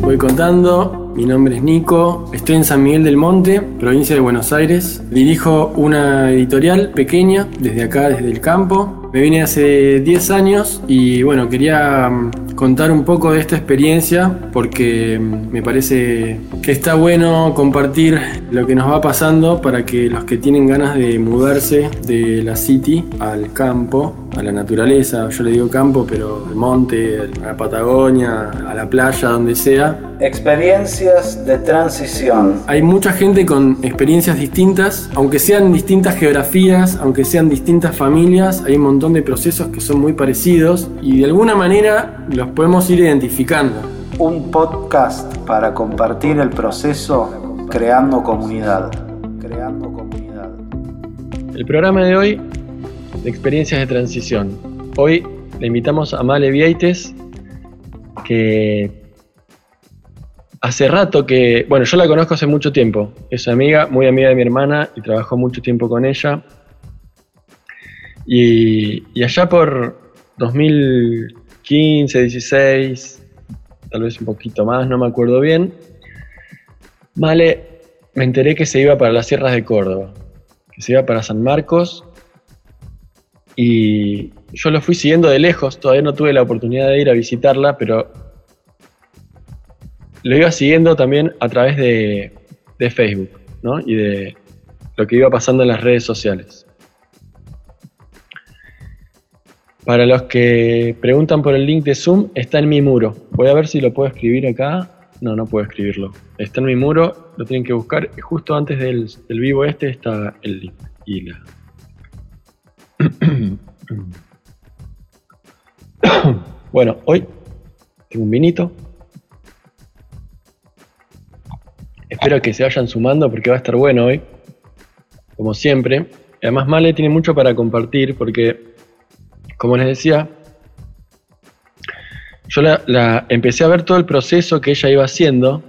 voy contando, mi nombre es Nico, estoy en San Miguel del Monte, provincia de Buenos Aires. Dirijo una editorial pequeña desde acá, desde el campo. Me vine hace 10 años y bueno, quería mm, contar un poco de esta experiencia porque me parece que está bueno compartir lo que nos va pasando para que los que tienen ganas de mudarse de la city al campo, a la naturaleza, yo le digo campo, pero al monte, a la Patagonia, a la playa, donde sea. Experiencias de transición. Hay mucha gente con experiencias distintas, aunque sean distintas geografías, aunque sean distintas familias, hay un montón de procesos que son muy parecidos y de alguna manera los podemos ir identificando. Un podcast para compartir el proceso creando comunidad. Creando comunidad. El programa de hoy de experiencias de transición. Hoy le invitamos a Male Vieites, que hace rato que, bueno, yo la conozco hace mucho tiempo. Es amiga, muy amiga de mi hermana y trabajó mucho tiempo con ella. Y, allá por 2015, 16, tal vez un poquito más, no me acuerdo bien, Male, me enteré que se iba para las sierras de Córdoba, que se iba para San Marcos. Y yo lo fui siguiendo de lejos, todavía no tuve la oportunidad de ir a visitarla, pero lo iba siguiendo también a través de, Facebook, ¿no? Y de lo que iba pasando en las redes sociales. Para los que preguntan por el link de Zoom, está en mi muro. Voy a ver si lo puedo escribir acá. No, no puedo escribirlo. Está en mi muro, lo tienen que buscar. Justo antes del, vivo este está el link. Bueno, hoy tengo un vinito. Espero que se vayan sumando porque va a estar bueno hoy, como siempre. Además, Male tiene mucho para compartir porque, como les decía, yo la, empecé a ver todo el proceso que ella iba haciendo,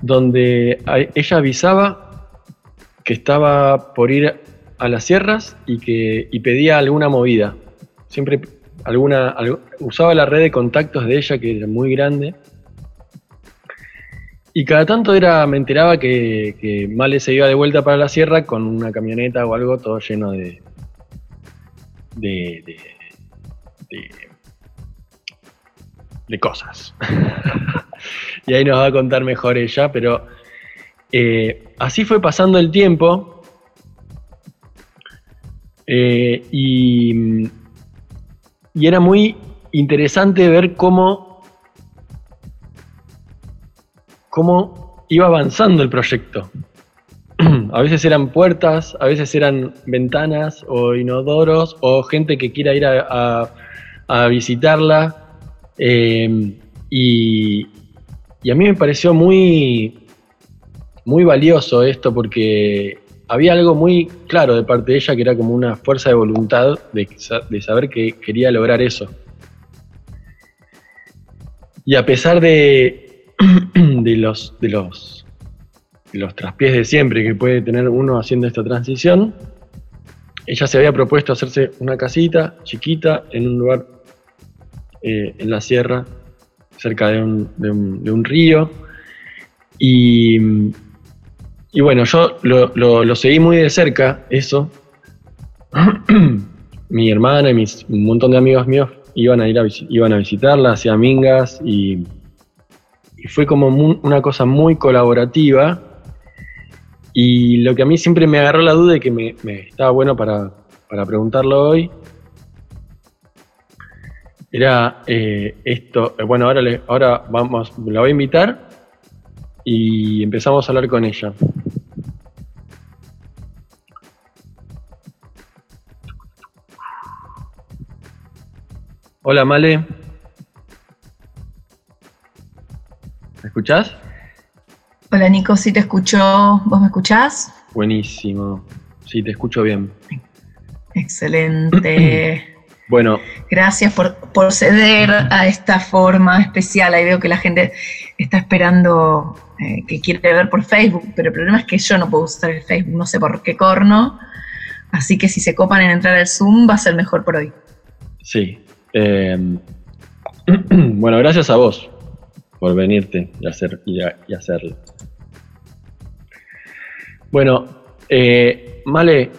donde ella avisaba que estaba por ir a las sierras y que pedía alguna movida. Siempre alguna, usaba la red de contactos de ella, que era muy grande, y cada tanto era, me enteraba que, Male se iba de vuelta para la sierra con una camioneta o algo todo lleno de. De. de, de, cosas. y ahí nos va a contar mejor ella, pero eh, así fue pasando el tiempo. Eh, y, y era muy interesante ver cómo cómo iba avanzando el proyecto. a veces eran puertas, a veces eran ventanas o inodoros o gente que quiera ir a, visitarla. Em, y, a mí me pareció muy, muy valioso esto porque había algo muy claro de parte de ella que era como una fuerza de voluntad de, de saber que quería lograr eso. Y a pesar de, de los, de los, los traspiés de siempre que puede tener uno haciendo esta transición, ella se había propuesto hacerse una casita chiquita en un lugar eh, en la sierra, cerca de un, de un, río. Y, y, bueno, yo lo, lo, seguí muy de cerca, eso. Mi hermana y mis, un montón de amigos míos iban a ir a, iban a visitarla, hacía mingas y y fue como una cosa muy colaborativa. Y lo que a mí siempre me agarró la duda y que me, estaba bueno para, preguntarlo hoy, era eh, esto. Eh, bueno, ahora, le, ahora vamos, la voy a invitar y empezamos a hablar con ella. Hola, Male. ¿Me escuchás? Hola Nico, sí te escucho. ¿Vos me escuchás? Buenísimo. Sí, te escucho bien. Excelente. bueno. Gracias por, ceder a esta forma especial. Ahí veo que la gente está esperando eh, que quiere ver por Facebook, pero el problema es que yo no puedo usar el Facebook, no sé por qué corno. Así que si se copan en entrar al Zoom, va a ser mejor por hoy. Sí. Eh, bueno, gracias a vos por venirte y, hacer, y, hacerlo. Bueno, eh, Male,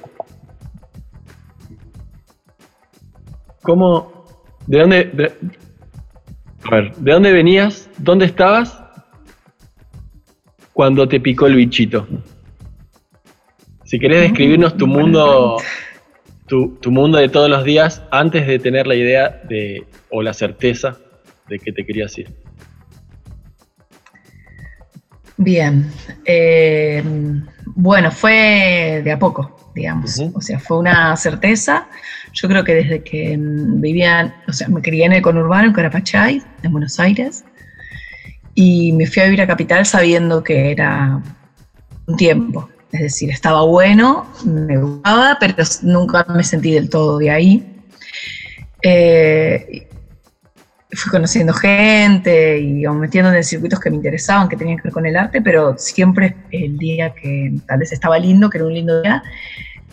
¿cómo, de dónde, a ver, ¿de dónde venías? ¿Dónde estabas cuando te picó el bichito? Si querés describirnos tu mundo, tu, mundo de todos los días antes de tener la idea de, o la certeza de que te querías ir. Bien, eh, bueno, fue de a poco, digamos, o sea, fue una certeza. Yo creo que desde que vivía, o sea, me crié en el conurbano, en Carapachay, en Buenos Aires, y me fui a vivir a Capital sabiendo que era un tiempo, es decir, estaba bueno, me gustaba, pero nunca me sentí del todo de ahí. Eh, fui conociendo gente y metiéndome en circuitos que me interesaban, que tenían que ver con el arte, pero siempre el día que tal vez estaba lindo, que era un lindo día,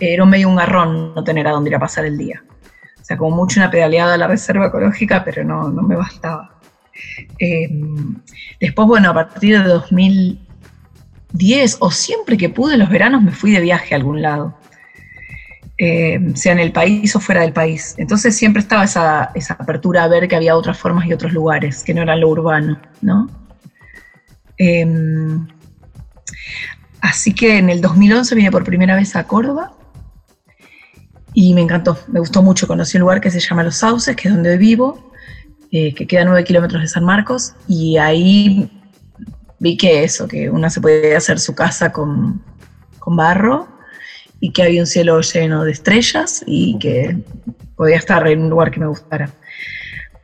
era medio un garrón no tener a dónde ir a pasar el día. O sea, como mucho una pedaleada a la reserva ecológica, pero no, no me bastaba. Eh, después, bueno, a partir de 2000, 10 o siempre que pude los veranos me fui de viaje a algún lado, eh, sea en el país o fuera del país. Entonces siempre estaba esa, apertura a ver que había otras formas y otros lugares, que no eran lo urbano, ¿no? Em, así que en el 2011 vine por primera vez a Córdoba y me encantó, me gustó mucho. Conocí un lugar que se llama Los Sauces, que es donde vivo, eh, que queda a 9 kilómetros de San Marcos, y ahí vi que eso, que uno se podía hacer su casa con, barro y que había un cielo lleno de estrellas y que podía estar en un lugar que me gustara.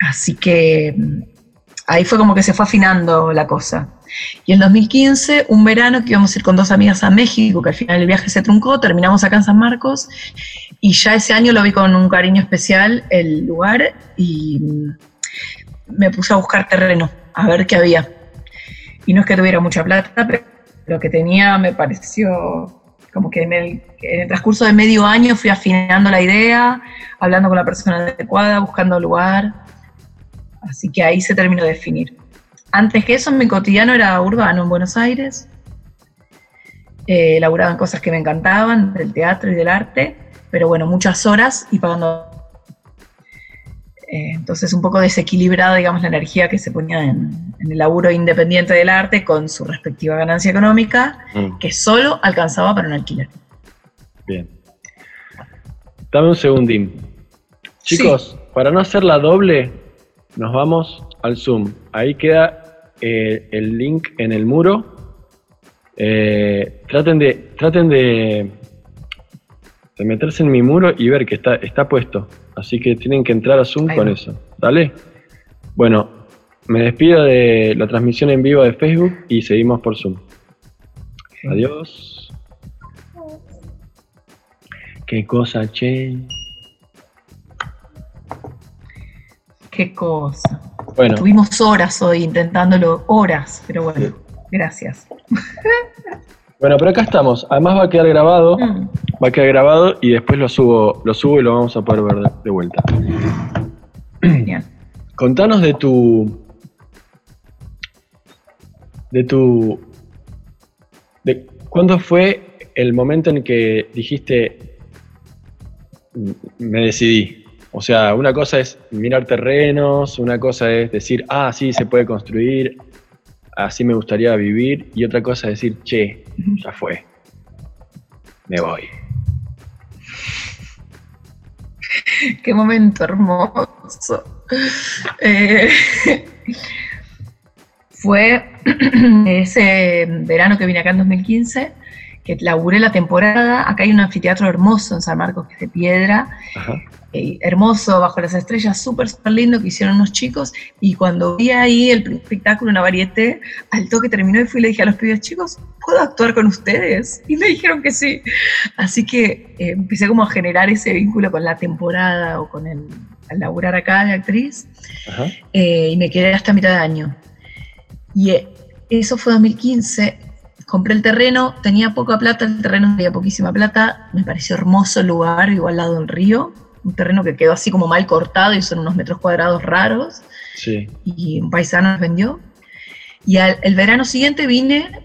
Así que mm, ahí fue como que se fue afinando la cosa. Y en 2015, un verano que íbamos a ir con dos amigas a México, que al final el viaje se truncó, terminamos acá en San Marcos, y ya ese año lo vi con un cariño especial el lugar y mm, me puse a buscar terreno, a ver qué había y no es que tuviera mucha plata, pero lo que tenía me pareció como que en el, transcurso de medio año fui afinando la idea, hablando con la persona adecuada, buscando lugar, así que ahí se terminó de definir. Antes que eso, mi cotidiano era urbano en Buenos Aires, eh, elaboraba en cosas que me encantaban, del teatro y del arte, pero bueno, muchas horas y pagando eh, entonces, un poco desequilibrada, digamos, la energía que se ponía en, el laburo independiente del arte con su respectiva ganancia económica, mm. que solo alcanzaba para un alquiler. Bien. Dame un segundín. Chicos, para no hacer la doble, nos vamos al Zoom. Ahí queda eh, el link en el muro. Eh, traten de, traten de, de meterse en mi muro y ver que está, está puesto. Así que tienen que entrar a Zoom con eso. ¿Dale? Bueno, me despido de la transmisión en vivo de Facebook y seguimos por Zoom. Adiós. Qué cosa, che. Qué cosa. Bueno. Tuvimos horas hoy intentándolo, horas, pero bueno, gracias. Bueno, pero acá estamos. Además va a quedar grabado. Mm. Va a quedar grabado y después lo subo, lo subo y lo vamos a poder ver de, vuelta. Bien. Contanos de tu. De tu. De, ¿Cuándo fue el momento en que dijiste me decidí? O sea, una cosa es mirar terrenos, una cosa es decir, ah, sí, se puede construir, así me gustaría vivir, y otra cosa es decir, che, ya fue, me voy. Qué momento hermoso. Eh, fue ese verano que vine acá en 2015, que laburé la temporada. Acá hay un anfiteatro hermoso en San Marcos, que es de piedra. Eh, hermoso, bajo las estrellas, súper, súper lindo que hicieron unos chicos. Y cuando vi ahí el espectáculo, una varieté, al toque terminó y fui y le dije a los pibes, chicos, ¿puedo actuar con ustedes? Y me dijeron que sí. Así que eh, empecé como a generar ese vínculo con la temporada o con el al laburar acá de actriz. Eh, y me quedé hasta mitad de año. Y eso fue 2015. Compré el terreno, tenía poca plata, el terreno tenía poquísima plata, me pareció hermoso el lugar, igual al lado del río un terreno que quedó así como mal cortado y son unos metros cuadrados raros. Sí. Y un paisano nos vendió. Y al, el verano siguiente vine,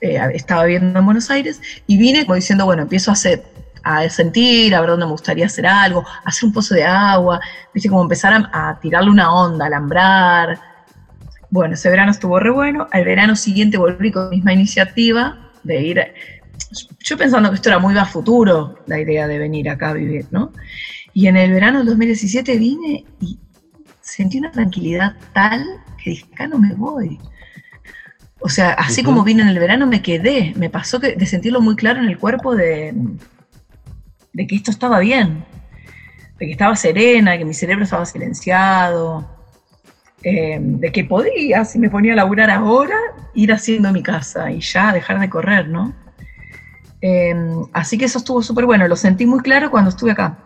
eh, estaba viviendo en Buenos Aires, y vine como diciendo, bueno, empiezo a hacer a sentir, a ver dónde me gustaría hacer algo, hacer un pozo de agua, viste, como empezar a, a tirarle una onda, alambrar. Bueno, ese verano estuvo re bueno. Al verano siguiente volví con la misma iniciativa de ir. Yo pensando que esto era muy a futuro, la idea de venir acá a vivir, ¿no? Y en el verano del 2017 vine y sentí una tranquilidad tal que dije, acá no me voy. O sea, así como vine en el verano, me quedé. Me pasó que, de sentirlo muy claro en el cuerpo de, de que esto estaba bien, de que estaba serena, que mi cerebro estaba silenciado, eh, de que podía, si me ponía a laburar ahora, ir haciendo mi casa y ya dejar de correr, ¿no? Eh, así que eso estuvo súper bueno, lo sentí muy claro cuando estuve acá.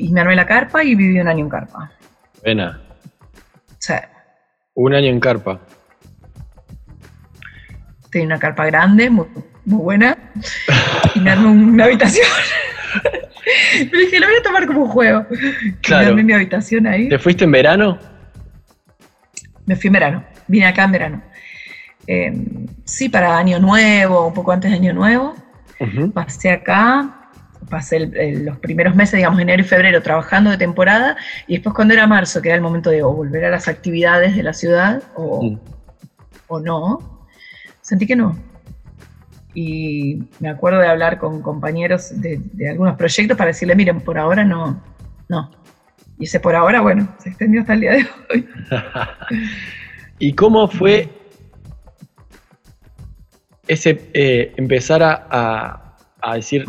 Y me armé la carpa y viví un año en carpa. Buena. Sea, Un año en carpa. tenía una carpa grande, muy, muy buena, y me armé una habitación. Pero dije, lo voy a tomar como un juego. Y Me Claro. armé mi habitación ahí. ¿Te fuiste en verano? Me fui en verano, vine acá en verano. Eh, sí, para Año Nuevo, un poco antes de Año Nuevo. Pasé acá, pasé el- el- los primeros meses, digamos, enero y febrero, trabajando de temporada, y después cuando era marzo, que era el momento de o volver a las actividades de la ciudad o, o no, sentí que no. Y me acuerdo de hablar con compañeros de, de algunos proyectos para decirle, miren, por ahora no, no. Y ese por ahora, bueno, se extendió hasta el día de hoy. ¿Y cómo fue ese eh, empezar a, a- a decir,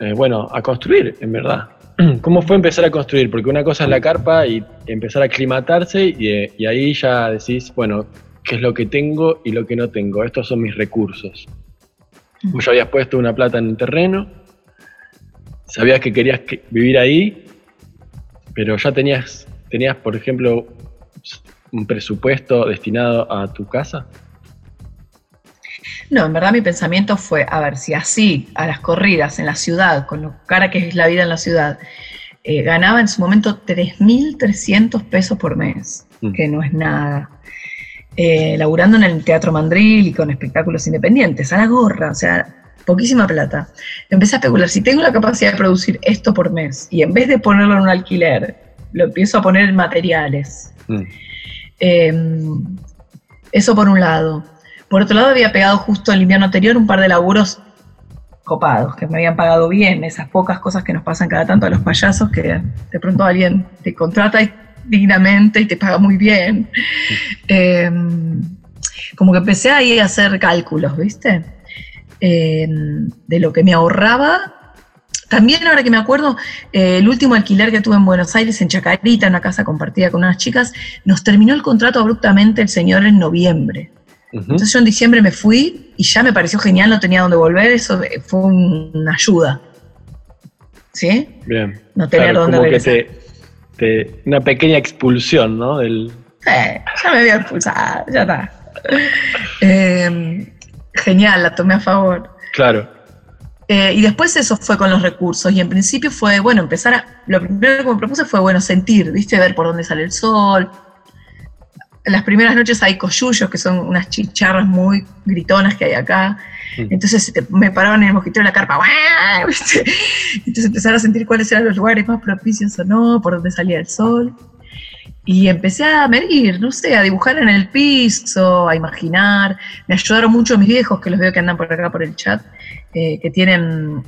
eh, bueno, a construir, en verdad? ¿Cómo fue empezar a construir? Porque una cosa es la carpa y empezar a aclimatarse y, eh, y ahí ya decís, bueno, ¿qué es lo que tengo y lo que no tengo? Estos son mis recursos. Vos ya habías puesto una plata en el terreno, sabías que querías que- vivir ahí, pero ya tenías, tenías, por ejemplo, un presupuesto destinado a tu casa. No, en verdad mi pensamiento fue, a ver, si así, a las corridas en la ciudad, con lo cara que es la vida en la ciudad, eh, ganaba en su momento 3.300 pesos por mes, Mm. que no es nada. Eh, laburando en el Teatro Mandril y con espectáculos independientes, a la gorra, o sea, poquísima plata. Empecé a especular, si tengo la capacidad de producir esto por mes y en vez de ponerlo en un alquiler, lo empiezo a poner en materiales. Mm. Eh, eso por un lado. Por otro lado, había pegado justo el invierno anterior un par de laburos copados, que me habían pagado bien, esas pocas cosas que nos pasan cada tanto a los payasos, que de pronto alguien te contrata y- dignamente y te paga muy bien. Eh, como que empecé ahí a hacer cálculos, ¿viste? Eh, de lo que me ahorraba. También ahora que me acuerdo, eh, el último alquiler que tuve en Buenos Aires, en Chacarita, en una casa compartida con unas chicas, nos terminó el contrato abruptamente el señor en noviembre. Entonces yo en diciembre me fui y ya me pareció genial, no tenía dónde volver, eso eh, fue un- una ayuda. ¿Sí? Bien. No tener Claro, dónde te- una pequeña expulsión, ¿no? Del, Eh, ya me había expulsado, ya está. Eh, genial, la tomé a favor. claro. Eh, y después eso fue con los recursos. Y en principio fue, bueno, empezar a. Lo primero que me propuse fue, bueno, sentir, ¿viste? Ver por dónde sale el sol. Las primeras noches hay coyullos, que son unas chicharras muy gritonas que hay acá. Mm. Entonces te- me paraban en el mosquitero de la carpa. Entonces empezar a sentir cuáles eran los lugares más propicios o no, por dónde salía el sol. Y empecé a medir, no sé, a dibujar en el piso, a imaginar. Me ayudaron mucho mis viejos, que los veo que andan por acá por el chat, eh, que tienen,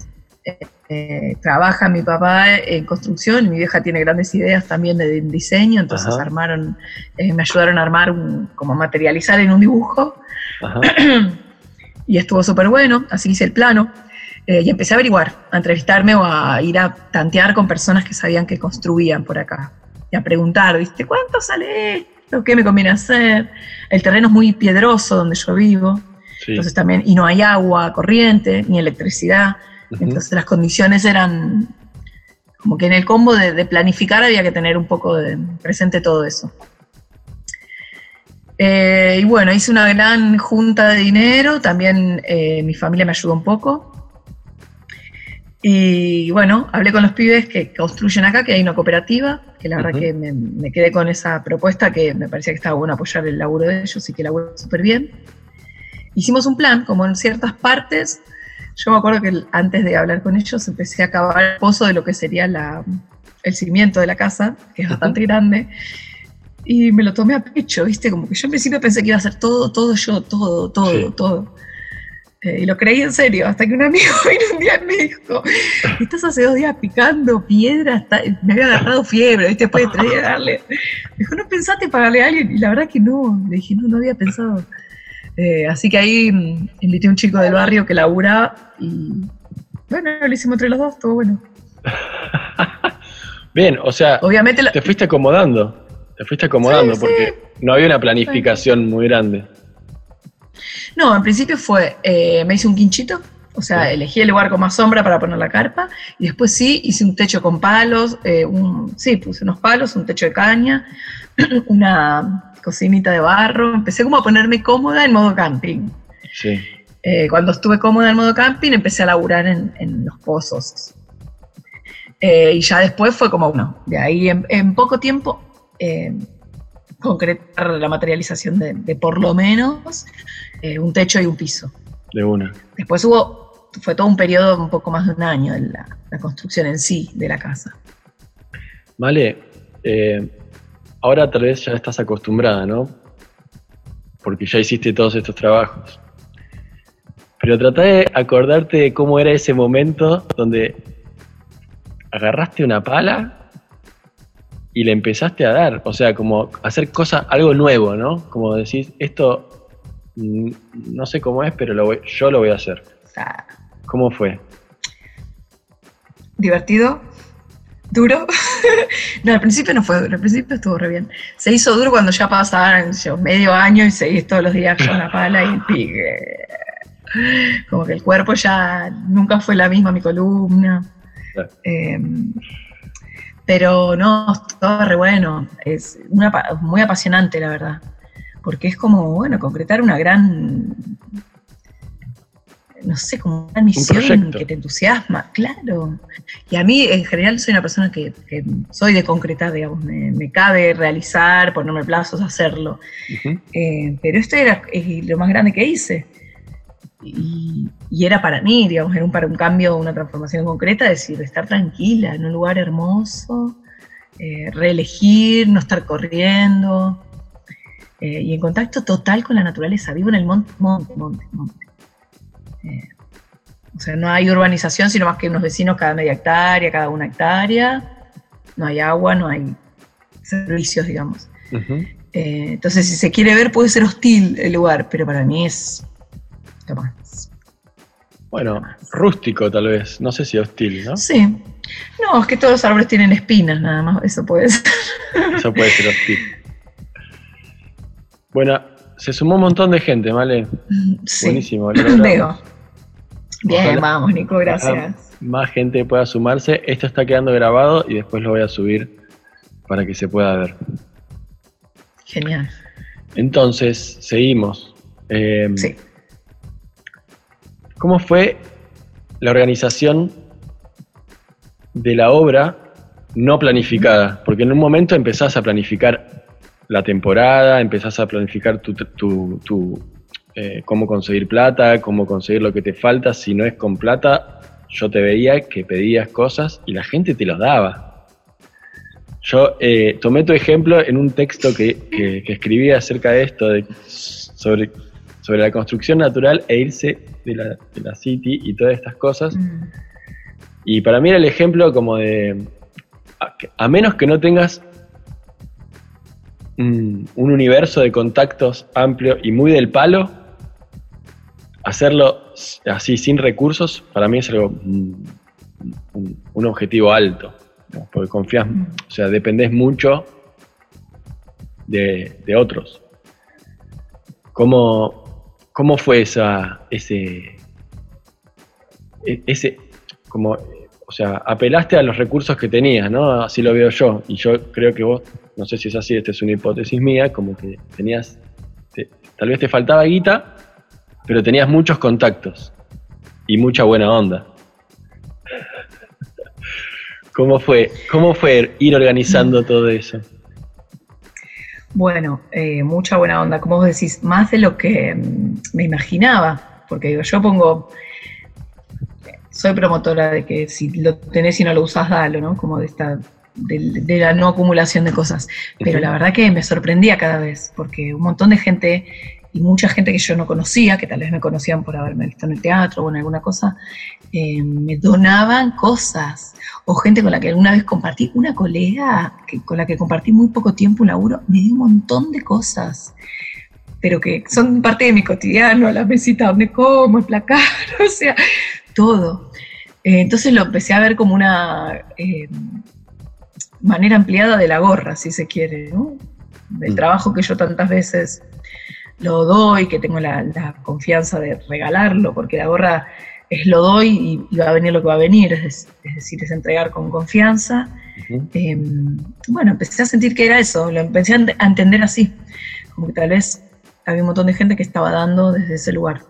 eh, trabaja mi papá en construcción, y mi vieja tiene grandes ideas también de diseño, entonces Ajá. armaron, eh, me ayudaron a armar, un, como materializar en un dibujo, Ajá. y estuvo súper bueno, así hice el plano. eh, y empecé a averiguar, a entrevistarme o a ir a tantear con personas que sabían que construían por acá. Y a preguntar, ¿viste? ¿Cuánto sale esto? ¿Qué me conviene hacer? El terreno es muy piedroso donde yo vivo, Sí. entonces también, y no hay agua corriente, ni electricidad, Ujú. entonces las condiciones eran como que en el combo de, de planificar había que tener un poco de presente todo eso. Eh, y bueno, hice una gran junta de dinero, también eh, mi familia me ayudó un poco. Y bueno, hablé con los pibes que construyen acá, que hay una cooperativa, que la verdad Ujú. que me, me quedé con esa propuesta que me parecía que estaba bueno apoyar el laburo de ellos y que laburo súper bien. Hicimos un plan, como en ciertas partes. Yo me acuerdo que antes de hablar con ellos empecé a cavar el pozo de lo que sería la, el cimiento de la casa, que es bastante grande. Y me lo tomé a pecho, ¿viste? Como que yo en principio pensé que iba a hacer todo, todo yo, todo, todo, Sí. todo. Eh, y lo creí en serio, hasta que un amigo vino un día y me dijo, estás hace dos días picando piedra, está- me había agarrado fiebre, ¿viste? Después de tres días darle. Me dijo, ¿no pensaste pagarle a alguien? Y la verdad que no, le dije, no, no había pensado. Eh, así que ahí mm, invité a un chico del barrio que laburaba y bueno, lo hicimos entre los dos, estuvo bueno. Bien, o sea, Obviamente, la- te fuiste acomodando. Te fuiste acomodando Sí, porque no había una planificación muy grande. no, en principio fue, eh, me hice un quinchito, o sea, elegí el lugar con más sombra para poner la carpa y después sí, hice un techo con palos, eh, un, sí, puse unos palos, un techo de caña, una cocinita de barro, empecé como a ponerme cómoda en modo camping. Sí. Eh, cuando estuve cómoda en modo camping, empecé a laburar en, en los pozos. Eh, y ya después fue como, bueno, de ahí en, en poco tiempo eh, concretar la materialización de, de por lo menos un techo y un piso. De una. Después hubo, fue todo un periodo un poco más de un año de la, la construcción en sí de la casa. Vale, eh, ahora tal vez ya estás acostumbrada, ¿no? Porque ya hiciste todos estos trabajos. Pero trata de acordarte de cómo era ese momento donde agarraste una pala y le empezaste a dar. O sea, como hacer cosas, algo nuevo, ¿no? Como decís, esto mm, no sé cómo es, pero lo voy- yo lo voy a hacer. ¿Cómo fue? divertido, duro. no, al principio no fue duro, al principio estuvo re bien. Se hizo duro cuando ya pasaban yo, medio año y seguís todos los días con la pala y. Como que el cuerpo ya nunca fue la misma, mi columna. Claro. Eh, pero no, estaba re bueno. Es una, muy apasionante, la verdad. Porque es como, bueno, concretar una gran no sé, como una misión que te entusiasma, claro. Y a mí, en general, soy una persona que, que soy de concretar, digamos, me, me cabe realizar, ponerme plazos, hacerlo. Eh, pero esto era eh, lo más grande que hice. Y, y era para mí, digamos, era un, para un cambio, una transformación concreta, decir, estar tranquila en un lugar hermoso, eh, reelegir, no estar corriendo, eh, y en contacto total con la naturaleza. Vivo en el monte, monte, monte, monte. Eh, o sea, no hay urbanización, sino más que unos vecinos cada media hectárea, cada una hectárea. No hay agua, no hay servicios, digamos. Eh, entonces, si se quiere ver, puede ser hostil el lugar, pero para mí es lo más. Bueno, rústico tal vez, no sé si hostil, ¿no? Sí. No, es que todos los árboles tienen espinas, nada más, eso puede ser. Eso puede ser hostil. Bueno, se sumó un montón de gente, ¿vale? Sí. Buenísimo. Veo. Bien, Ojalá- vamos, Nico, gracias. Más gente pueda sumarse. Esto está quedando grabado y después lo voy a subir para que se pueda ver. Genial. Entonces, seguimos. Eh, Sí. ¿Cómo fue la organización de la obra no planificada? Porque en un momento empezás a planificar la temporada, empezás a planificar tu, tu- tu, eh, cómo conseguir plata, cómo conseguir lo que te falta. Si no es con plata, yo te veía que pedías cosas y la gente te los daba. Yo eh, tomé tu ejemplo en un texto que, que- que escribí acerca de esto, de, sobre, sobre la construcción natural e irse de la, de la city y todas estas cosas. Mm. Y para mí era el ejemplo como de, a, a menos que no tengas un, un universo de contactos amplio y muy del palo, hacerlo así sin recursos, para mí es algo, mm, un, un objetivo alto, porque confías, o sea, dependés mucho de, de otros. ¿Cómo, cómo fue esa, ese, e- ese, como, o sea, apelaste a los recursos que tenías, ¿no? Así lo veo yo. Y yo creo que vos, no sé si es así, esta es una hipótesis mía, como que tenías, te- tal vez te faltaba guita, pero tenías muchos contactos y mucha buena onda. ¿Cómo fue, ¿Cómo fue ir organizando todo eso? Bueno, eh, mucha buena onda, como vos decís, más de lo que mm, me imaginaba, porque digo, yo pongo, soy promotora de que si lo tenés y no lo usás, dalo, ¿no? Como de esta, de, la no acumulación de cosas. Pero la verdad que me sorprendía cada vez, porque un montón de gente y mucha gente que yo no conocía, que tal vez me conocían por haberme visto en el teatro o en alguna cosa, eh, me donaban cosas. O gente con la que alguna vez compartí, una colega que, con la que compartí muy poco tiempo un laburo, me dio un montón de cosas, pero que son parte de mi cotidiano, la mesita donde como, el placar, o sea, todo. Eh, entonces lo empecé a ver como una eh, manera ampliada de la gorra, si se quiere, ¿no? Del mm. trabajo que yo tantas veces lo doy, que tengo la, confianza de regalarlo, porque la gorra es lo doy y, va a venir lo que va a venir, es, decir, es entregar con confianza. Em, bueno, empecé a sentir que era eso, lo empecé a entender así, como que tal vez había un montón de gente que estaba dando desde ese lugar.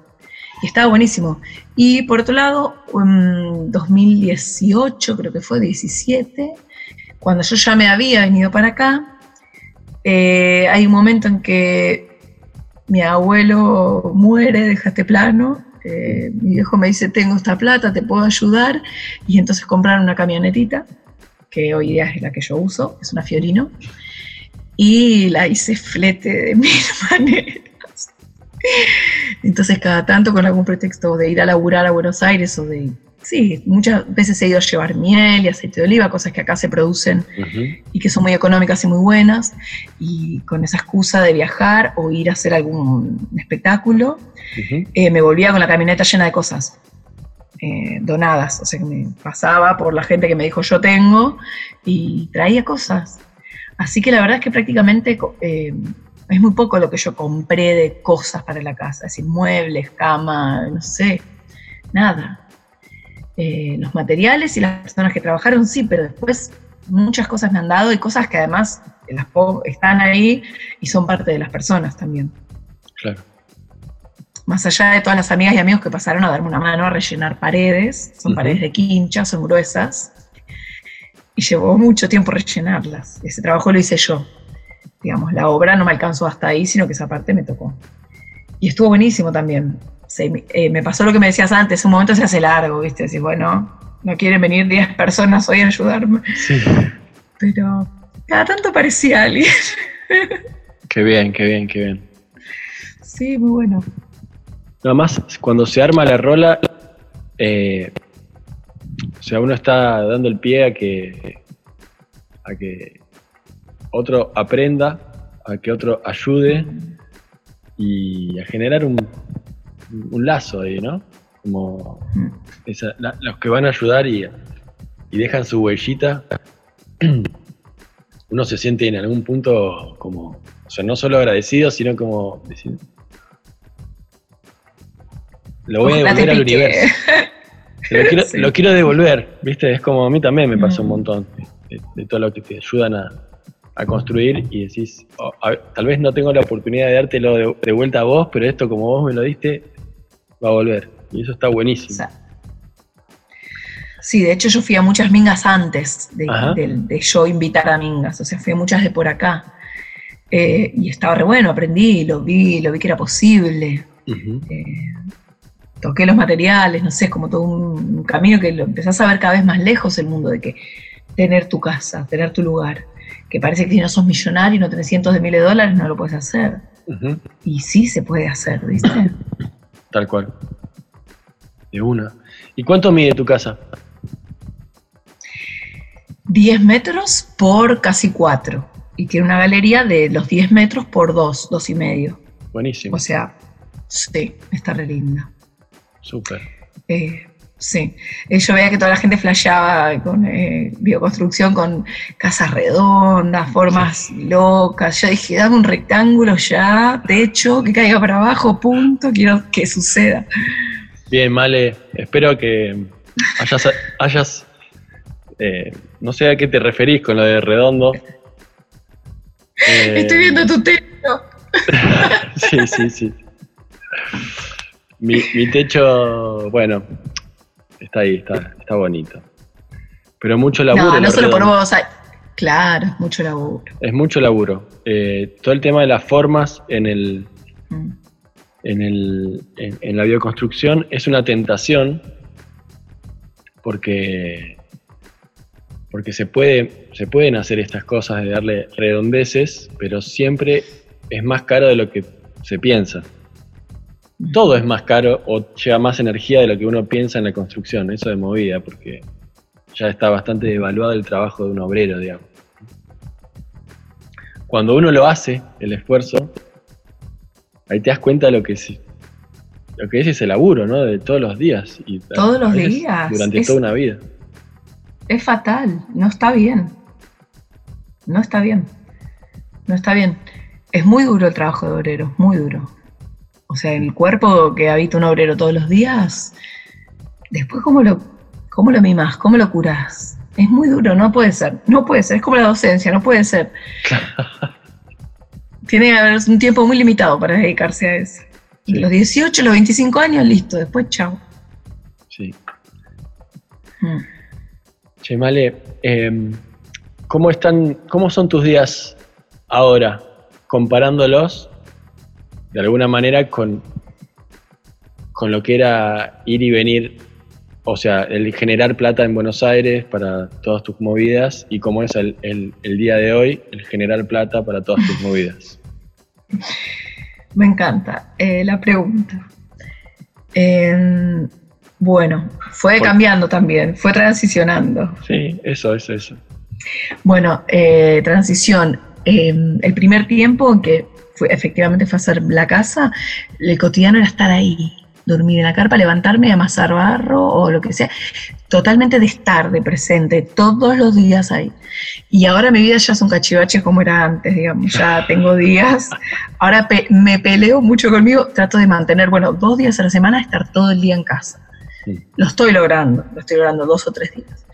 Y estaba buenísimo. Y por otro lado, en 2018, creo que fue 17, cuando yo ya me había venido para acá, eh, hay un momento en que mi abuelo muere, deja este plano, eh, mi viejo me dice, tengo esta plata, te puedo ayudar, y entonces compraron una camionetita, que hoy día es la que yo uso, es una Fiorino, y la hice flete de mil maneras. Entonces cada tanto con algún pretexto de ir a laburar a Buenos Aires o de Sí, muchas veces he ido a llevar miel y aceite de oliva, cosas que acá se producen y que son muy económicas y muy buenas. Y con esa excusa de viajar o ir a hacer algún espectáculo, eh, me volvía con la camioneta llena de cosas eh, donadas. O sea, que me pasaba por la gente que me dijo yo tengo y traía cosas. Así que la verdad es que prácticamente eh, es muy poco lo que yo compré de cosas para la casa, es decir, muebles, cama, no sé, nada eh, los materiales y las personas que trabajaron, sí, pero después muchas cosas me han dado y cosas que además las están ahí y son parte de las personas también. Claro. Más allá de todas las amigas y amigos que pasaron a darme una mano a rellenar paredes, son paredes de quincha, son gruesas, y llevó mucho tiempo rellenarlas. Ese trabajo lo hice yo. Digamos, la obra no me alcanzó hasta ahí, sino que esa parte me tocó. Y estuvo buenísimo también. Eh, me pasó lo que me decías antes, un momento se hace largo, ¿viste? Decís, bueno, no quieren venir 10 personas hoy a ayudarme. Sí. Pero cada tanto parecía alguien. Qué bien, qué bien, qué bien. Sí, muy bueno. Nada más, cuando se arma la rola, eh, o sea, uno está dando el pie a que, a que otro aprenda, a que otro ayude y a generar un, un lazo ahí, ¿no? Como los que van a ayudar y, dejan su huellita, uno se siente en algún punto como, o sea, no solo agradecido, sino como decir, lo voy a devolver al universo. Lo quiero, devolver, ¿viste? Es como a mí también me pasó un mm. montón de, todo lo que te ayudan a, construir y decís, oh, tal vez no tengo la oportunidad de dártelo de, de, vuelta a vos, pero esto como vos me lo diste, va a volver. Y eso está buenísimo. Sí, de hecho yo fui a muchas mingas antes de, yo invitar a mingas, o sea, fui a muchas de por acá. Eh, y estaba re bueno, aprendí, lo vi, lo vi que era posible. Eh, toqué los materiales, no sé, es como todo un camino que lo empezás a ver cada vez más lejos el mundo de que tener tu casa, tener tu lugar. Que parece que si no sos millonario y no tenés cientos de miles de dólares, no lo puedes hacer. Y sí se puede hacer, ¿viste? Tal cual. De una. ¿Y cuánto mide tu casa? 10 metros por casi 4. Y tiene una galería de los 10 metros por 2, 2 y medio. Buenísimo. O sea, sí, está re linda. Súper. Eh, Sí, eh, yo veía que toda la gente flasheaba con eh, bioconstrucción, con casas redondas, formas locas. Yo dije, dame un rectángulo ya, techo, que caiga para abajo, punto, quiero que suceda. Bien, Male, espero que hayas, hayas eh, no sé a qué te referís con lo de redondo. Estoy viendo tu techo. sí, sí, sí. mi techo, bueno, está ahí, está, está bonito. Pero mucho laburo. No, no lo solo vos. ay, Claro, es mucho laburo. Es mucho laburo. Eh, todo el tema de las formas en el, Mm. en, el, en, en la bioconstrucción es una tentación porque, porque se, puede, se pueden hacer estas cosas de darle redondeces, pero siempre es más caro de lo que se piensa. Todo es más caro o lleva más energía de lo que uno piensa en la construcción, eso de movida, porque ya está bastante devaluado el trabajo de un obrero, digamos. Cuando uno lo hace, el esfuerzo, ahí te das cuenta de lo que es, lo que es ese laburo, ¿no? De todos los días. Y Todos los días. Durante Es- toda una vida. Es fatal, no está bien. No está bien. No está bien. Es muy duro el trabajo de obrero, muy duro. O sea, el cuerpo que habita un obrero todos los días, después cómo lo, cómo lo mimas, cómo lo curás. Es muy duro, no puede ser, no puede ser, es como la docencia, no puede ser. Tiene que haber un tiempo muy limitado para dedicarse a eso. Sí. Los 18, los 25 años, listo, después chao. Sí. Mm. Che, Male, em, ¿cómo, están, ¿cómo son tus días ahora, comparándolos de alguna manera con, con lo que era ir y venir, o sea, el generar plata en Buenos Aires para todas tus movidas y cómo es el, el- el día de hoy, el generar plata para todas tus movidas? Me encanta eh, la pregunta. Eh, bueno, fue Por- cambiando también, fue transicionando. Sí, eso, eso, eso. Bueno, eh, transición. eh, el primer tiempo en que fue, efectivamente fue a hacer la casa, el cotidiano era estar ahí, dormir en la carpa, levantarme, amasar barro o lo que sea. Totalmente de estar, de presente, todos los días ahí. Y ahora mi vida ya es un cachivache como era antes, digamos. Ya tengo días. Ahora pe- me peleo mucho conmigo. Trato de mantener, bueno, dos días a la semana, estar todo el día en casa. Sí. Lo estoy logrando, lo estoy logrando dos o tres días.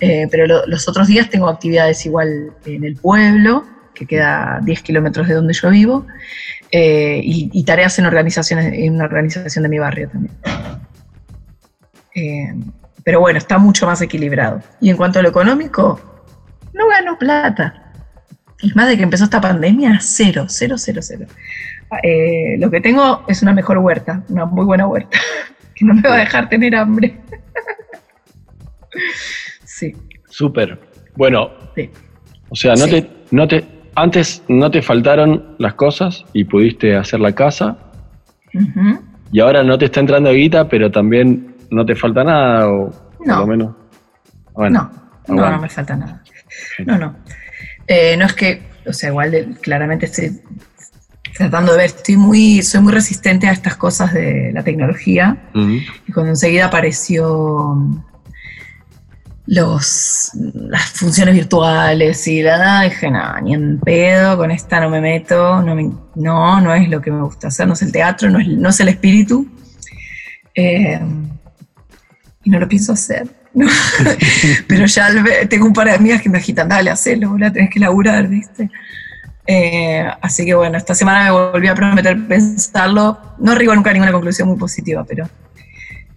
Eh, pero lo- los otros días tengo actividades igual en el pueblo, que queda 10 kilómetros de donde yo vivo, eh, y, y tareas en, organizaciones, en una organización de mi barrio también. Eh, pero bueno, está mucho más equilibrado. Y en cuanto a lo económico, no gano plata. Es más de que empezó esta pandemia, cero, cero, cero, cero. Eh, lo que tengo es una mejor huerta, una muy buena huerta, que no me va a dejar tener hambre. sí, Súper. Bueno, sí. O sea, no Sí. te, no te, antes no te faltaron las cosas y pudiste hacer la casa y ahora no te está entrando guita, pero también no te falta nada o por No. lo menos. Bueno, no, no, no me falta nada. No, no. Eh, no es que, o sea, igual de- claramente estoy tratando de ver, estoy muy, soy muy resistente a estas cosas de la tecnología. Y cuando enseguida apareció los, las funciones virtuales y la nada, dije, no, ni en pedo, con esta no me meto, no, no, no es lo que me gusta hacer, no es el teatro, no es, no es el espíritu. Eh, y no lo pienso hacer. ¿no? Pero ya tengo un par de amigas que me agitan, dale, hacelo, boludo, tenés que laburar, ¿viste? Eh, así que bueno, esta semana me volví a prometer pensarlo. No arribo nunca a ninguna conclusión muy positiva, pero.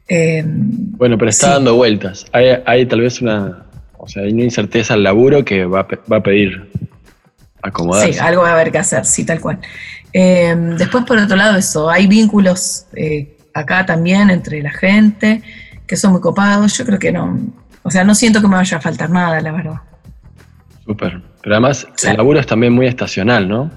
Eh, Bueno, pero está Sí. dando vueltas. Hay, hay tal vez una, o sea, hay una incerteza al laburo que va va a pedir acomodarse. sí, algo va a haber que hacer, sí, tal cual. Eh, después, por otro lado, eso, hay vínculos eh, acá también entre la gente que son muy copados. Yo creo que no. O sea, no siento que me vaya a faltar nada, la verdad. Súper. Pero además Sí. el laburo es también muy estacional, ¿no?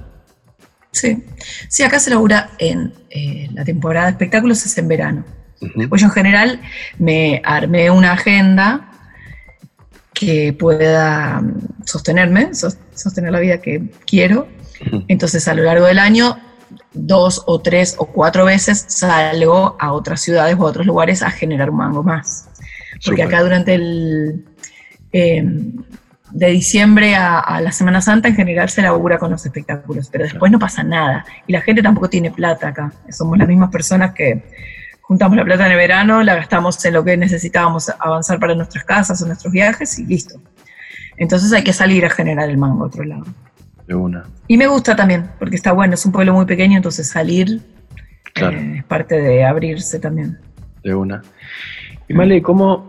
Sí. Sí, acá se labura en eh, la temporada de espectáculos, es en verano. Ujú. Pues yo en general me armé una agenda que pueda mm, sostenerme, sos- sostener la vida que quiero. Entonces a lo largo del año, dos o tres o cuatro veces salgo a otras ciudades o a otros lugares a generar un mango más. Porque acá durante el... eh, de diciembre a, a la Semana Santa en general se labura con los espectáculos, pero después no pasa nada. Y la gente tampoco tiene plata acá. Somos las mismas personas que juntamos la plata en el verano, la gastamos en lo que necesitábamos avanzar para nuestras casas o nuestros viajes y listo. Entonces hay que salir a generar el mango a otro lado. De una. Y me gusta también, porque está bueno, es un pueblo muy pequeño, entonces salir Claro. eh, es parte de abrirse también. De una. Y Male, ¿cómo,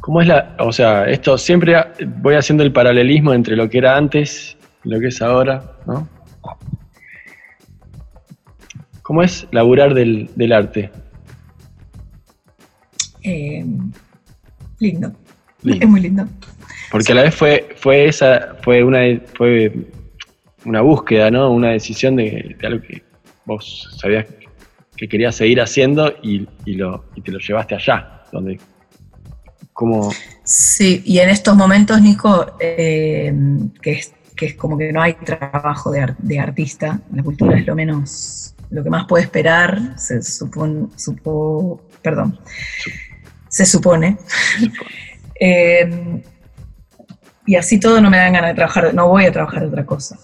¿Cómo es la, o sea, esto siempre voy haciendo el paralelismo entre lo que era antes y lo que es ahora, ¿no? ¿Cómo es laburar del, arte? Eh, lindo. Es muy lindo. Porque a la vez fue, fue esa, fue una, fue una búsqueda, ¿no? Una decisión de, algo que vos sabías que querías seguir haciendo y, lo, y te lo llevaste allá, donde como... Sí, y en estos momentos, Nico, eh, que, es, que es como que no hay trabajo de, de artista, la cultura es lo menos lo que más puede esperar, se supone, perdón, se supone. Eh, y así todo no me dan ganas de trabajar, no voy a trabajar de otra cosa.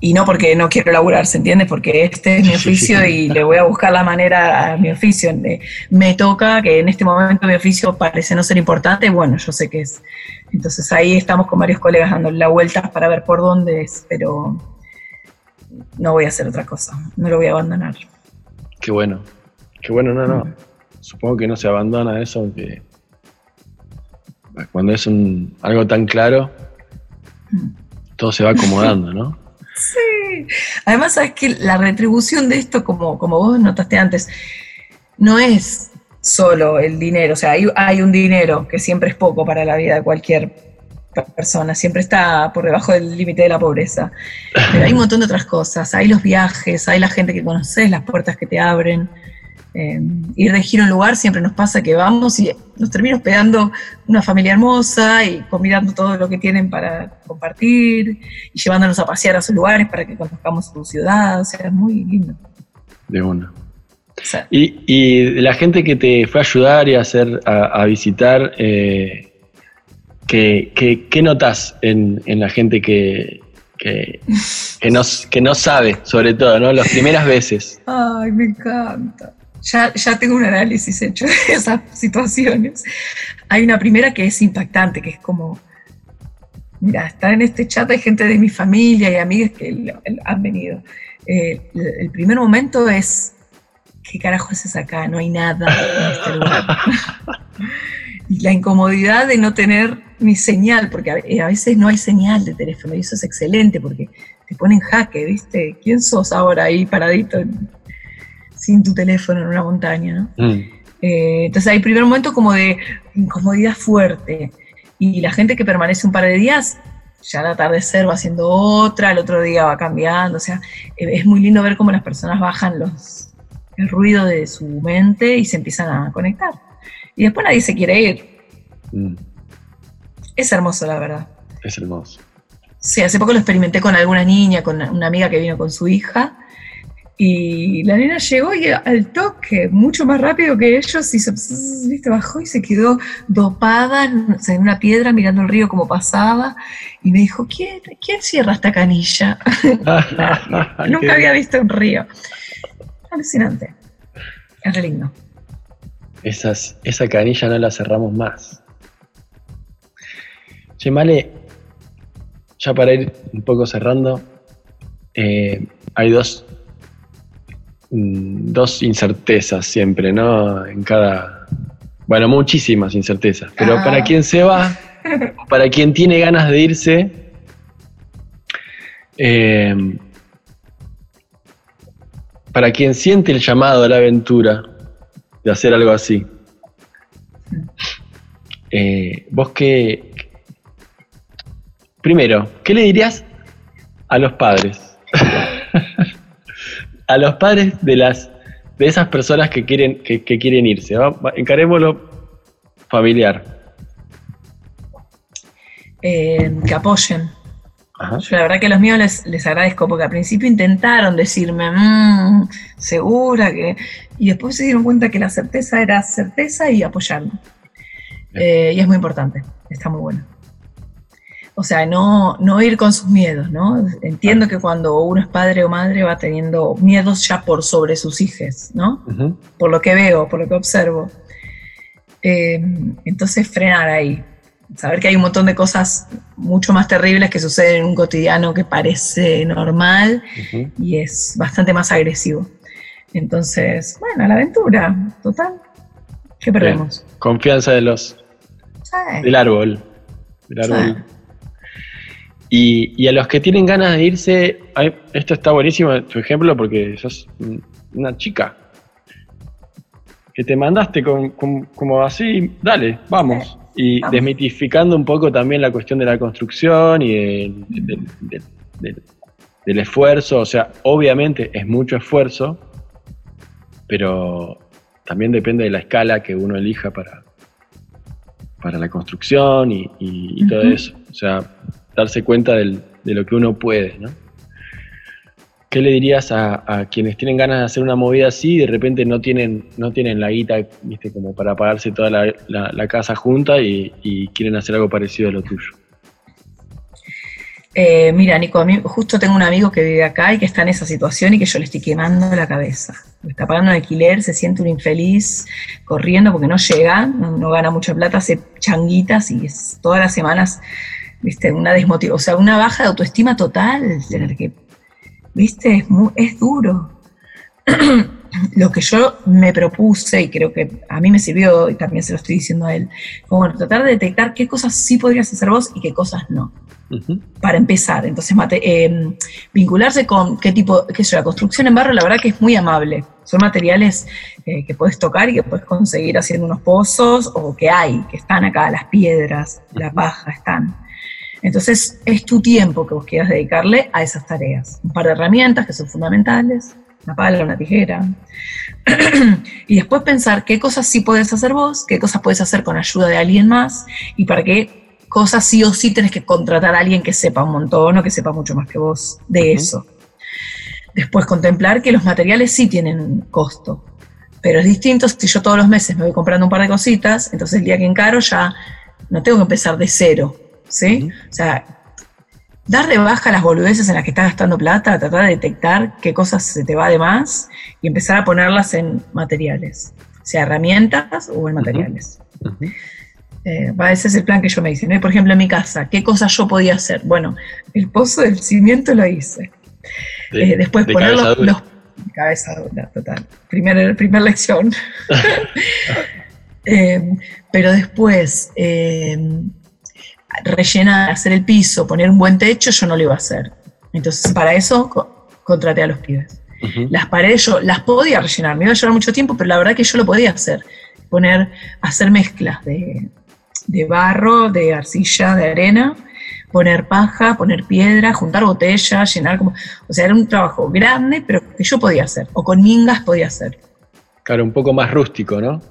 Y no porque no quiero laburar, ¿se entiende? Porque este es mi oficio y le voy a buscar la manera a mi oficio. Me toca que en este momento mi oficio parece no ser importante, bueno, yo sé que es. Entonces ahí estamos con varios colegas dando la vueltas para ver por dónde es, pero no voy a hacer otra cosa, no lo voy a abandonar. Qué bueno, qué bueno, no, no. Supongo que no se abandona eso, que cuando es un, algo tan claro, todo se va acomodando, ¿no? Sí. Además, sabes que la retribución de esto, como, como vos notaste antes, no es solo el dinero. O sea, hay, hay un dinero que siempre es poco para la vida de cualquier persona, siempre está por debajo del límite de la pobreza. Pero hay un montón de otras cosas, hay los viajes, hay la gente que conoces, las puertas que te abren. Eh, ir de giro en lugar siempre nos pasa que vamos y nos termina hospedando una familia hermosa y convidando todo lo que tienen para compartir y llevándonos a pasear a sus lugares para que conozcamos su ciudad, o sea, es muy lindo. De una. y, y, la gente que te fue a ayudar y a hacer, a, visitar, eh, ¿Qué, notas en, la gente que, que, que, no, sabe, sobre todo, ¿no? Las primeras veces. Ay, me encanta. Ya, ya tengo un análisis hecho de esas situaciones. Hay una primera que es impactante, que es como, mira, estar en este chat hay gente de mi familia y amigas que han venido. Eh, el primer momento es, ¿qué carajo haces acá? No hay nada en este lugar. y la incomodidad de no tener ni señal, porque a, veces no hay señal de teléfono y eso es excelente porque te pone en jaque, ¿viste? ¿Quién sos ahora ahí paradito sin tu teléfono en una montaña, ¿no? Mm. Eh, entonces hay primer momento como de incomodidad fuerte y la gente que permanece un par de días, ya al atardecer va haciendo otra, el otro día va cambiando, o sea, eh, es muy lindo ver cómo las personas bajan los, el ruido de su mente y se empiezan a conectar. Y después nadie se quiere ir. Mm. Es hermoso, la verdad. Es hermoso. Sí, hace poco lo experimenté con alguna niña, con una amiga que vino con su hija. Y la nena llegó y al toque, mucho más rápido que ellos, y se, ¿viste? bajó y se quedó dopada en una piedra mirando el río como pasaba. Y me dijo, ¿quién, quién cierra esta canilla? Nunca había visto un río. Alucinante. Es re lindo. Esas, esa canilla no la cerramos más. Che, Male, ya para ir un poco cerrando, eh, hay dos, mm, dos incertezas siempre, ¿no? En cada. Bueno, muchísimas incertezas, pero ah. para quien se va, para quien tiene ganas de irse, eh, para quien siente el llamado a la aventura de hacer algo así, eh, vos qué, Primero, ¿qué le dirías a los padres? a los padres de las de esas personas que quieren, que, quieren irse. Encarémoslo familiar. Eh, que apoyen. Yo la verdad que a los míos les, agradezco porque al principio intentaron decirme, mmm, segura que... Y después se dieron cuenta que la certeza era certeza y apoyarme. Eh, y es muy importante, está muy bueno. O sea, no, no ir con sus miedos, ¿no? Entiendo que cuando uno es padre o madre va teniendo miedos ya por sobre sus hijos, ¿no? Por lo que veo, por lo que observo. Eh, entonces frenar ahí. Saber que hay un montón de cosas mucho más terribles que suceden en un cotidiano que parece normal y es bastante más agresivo. Entonces, bueno, la aventura, total. ¿Qué perdemos? Bien. Confianza de los Sí. del árbol. Del árbol. Sí. Y, y a los que tienen ganas de irse, ay, esto está buenísimo, tu ejemplo, porque sos una chica. Que te mandaste con, con- como así, dale, vamos. Y Vamos. desmitificando un poco también la cuestión de la construcción y del- del- del- del- del esfuerzo. O sea, obviamente es mucho esfuerzo, pero también depende de la escala que uno elija para, para la construcción y, y- y todo eso. O sea, darse cuenta de lo que uno puede, ¿no? ¿Qué le dirías a, quienes tienen ganas de hacer una movida así y de repente no tienen, no tienen la guita, viste, como para pagarse toda la, casa junta y, y quieren hacer algo parecido a lo tuyo? Eh, mira, Nico, a mí justo tengo un amigo que vive acá y que está en esa situación y que yo le estoy quemando la cabeza. Está pagando un alquiler, se siente un infeliz corriendo porque no llega, no, no gana mucha plata, hace changuitas y es todas las semanas, viste, una desmotivación, o sea, una baja de autoestima total, tener que, viste, es, mu- es duro. Lo que yo me propuse, y creo que a mí me sirvió, y también se lo estoy diciendo a él, como bueno, tratar de detectar qué cosas sí podrías hacer vos y qué cosas no para empezar. Entonces, mate- eh, vincularse con qué tipo, qué sé yo, la construcción en barro, la verdad que es muy amable. Son materiales eh, que puedes tocar y que puedes conseguir haciendo unos pozos o que hay, que están acá, las piedras, la paja, están. Entonces, es tu tiempo que vos quieras dedicarle a esas tareas. Un par de herramientas que son fundamentales, una pala, una tijera. y después pensar qué cosas sí puedes hacer vos, qué cosas puedes hacer con ayuda de alguien más y para qué cosas sí o sí tenés que contratar a alguien que sepa un montón o que sepa mucho más que vos de eso. Después contemplar que los materiales sí tienen costo, pero es distinto si yo todos los meses me voy comprando un par de cositas, entonces el día que encaro ya no tengo que empezar de cero, ¿sí? O sea, dar de baja las boludeces en las que estás gastando plata, tratar de detectar qué cosas se te va de más y empezar a ponerlas en materiales, sea herramientas o en materiales. Eh, va, ese es el plan que yo me hice. ¿no? Por ejemplo, en mi casa, ¿qué cosas yo podía hacer? Bueno, el pozo del cimiento lo hice. De- Eh, después de poner los, cabeza dura, total. Primer, primer lección. Eh, pero después, rellenar, hacer el piso, poner un buen techo, yo no lo iba a hacer. Entonces, para eso co- contraté a los pibes. Las paredes yo las podía rellenar, me iba a llevar mucho tiempo, pero la verdad que yo lo podía hacer. Poner, hacer mezclas de, de barro, de arcilla, de arena, poner paja, poner piedra, juntar botellas, llenar como. O sea, era un trabajo grande, pero que yo podía hacer. O con mingas podía hacer. Claro, un poco más rústico, ¿no?